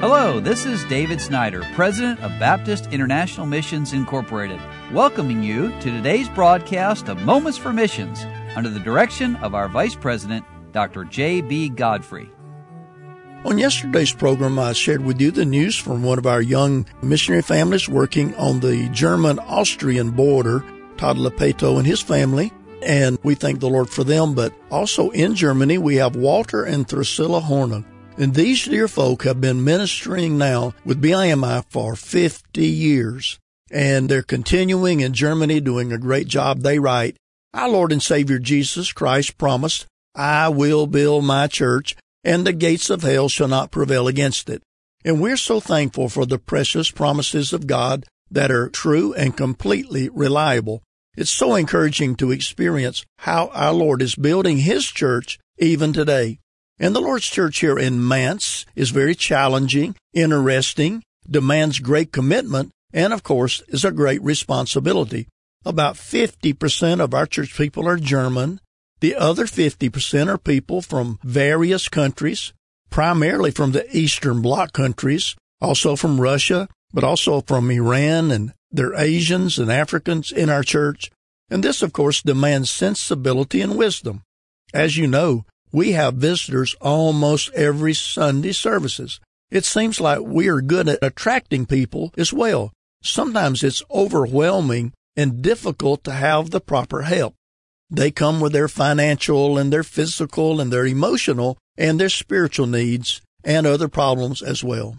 Hello, this is David Snyder, President of Baptist International Missions Incorporated, welcoming you to today's broadcast of Moments for Missions under the direction of our Vice President, Dr. J.B. Godfrey. On yesterday's program, I shared with you the news from one of our young missionary families working on the German Austrian border, Todd Lepeto and his family. And we thank the Lord for them. But also in Germany, we have Walter and Thrasilla Horna. And these dear folk have been ministering now with BIMI for 50 years. And they're continuing in Germany doing a great job. They write, Our Lord and Savior Jesus Christ promised, I will build my church and the gates of hell shall not prevail against it. And we're so thankful for the precious promises of God that are true and completely reliable. It's so encouraging to experience how our Lord is building His church even today. And the Lord's church here in Mance is very challenging, interesting, demands great commitment, and of course is a great responsibility. About 50% of our church people are German. The other 50% are people from various countries, primarily from the Eastern Bloc countries, also from Russia, but also from Iran, and there are Asians and Africans in our church. And this, of course, demands sensibility and wisdom. As you know, we have visitors almost every Sunday services. It seems like we are good at attracting people as well. Sometimes it's overwhelming and difficult to have the proper help. They come with their financial and their physical and their emotional and their spiritual needs and other problems as well.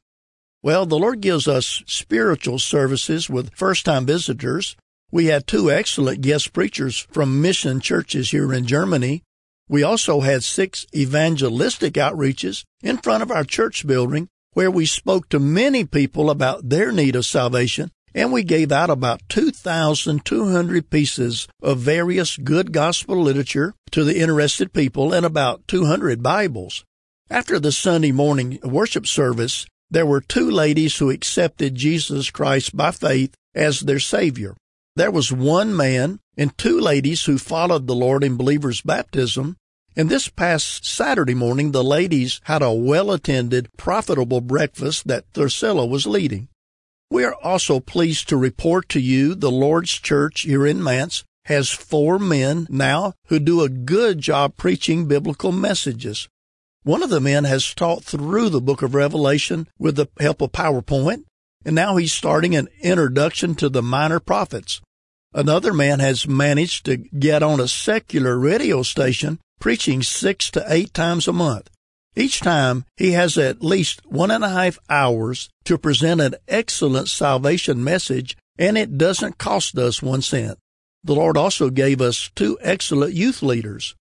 Well, the Lord gives us spiritual services with first time visitors. We had two excellent guest preachers from mission churches here in Germany we also had six evangelistic outreaches in front of our church building where we spoke to many people about their need of salvation and we gave out about 2,200 pieces of various good gospel literature to the interested people and about 200 Bibles. After the Sunday morning worship service, there were two ladies who accepted Jesus Christ by faith as their Savior. There was one man and two ladies who followed the Lord in believer's baptism. And this past Saturday morning, the ladies had a well attended, profitable breakfast that Thrasilla was leading. We are also pleased to report to you the Lord's Church here in Mance has four men now who do a good job preaching biblical messages. One of the men has taught through the book of Revelation with the help of PowerPoint, and now he's starting an introduction to the minor prophets. Another man has managed to get on a secular radio station preaching six to eight times a month. Each time he has at least one and a half hours to present an excellent salvation message and it doesn't cost us one cent. The Lord also gave us two excellent youth leaders.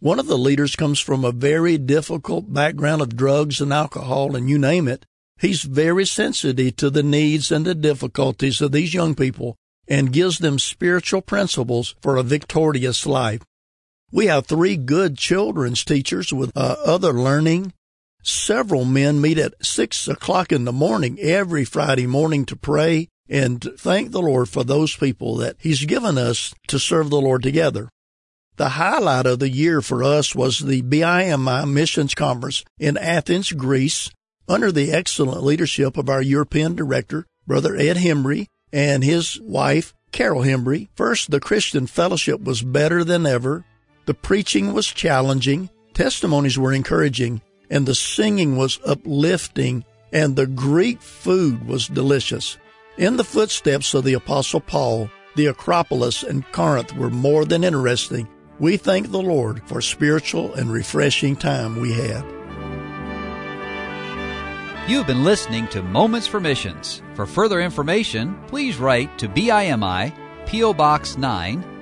One of the leaders comes from a very difficult background of drugs and alcohol and you name it. He's very sensitive to the needs and the difficulties of these young people and gives them spiritual principles for a victorious life. We have three good children's teachers with uh, other learning. Several men meet at six o'clock in the morning every Friday morning to pray and thank the Lord for those people that He's given us to serve the Lord together. The highlight of the year for us was the BIMI Missions Conference in Athens, Greece, under the excellent leadership of our European director, Brother Ed Hembry, and his wife, Carol Hembry. First, the Christian fellowship was better than ever. The preaching was challenging, testimonies were encouraging, and the singing was uplifting, and the Greek food was delicious. In the footsteps of the Apostle Paul, the Acropolis and Corinth were more than interesting. We thank the Lord for spiritual and refreshing time we had. You've been listening to Moments for Missions. For further information, please write to BIMI, P.O. Box 9,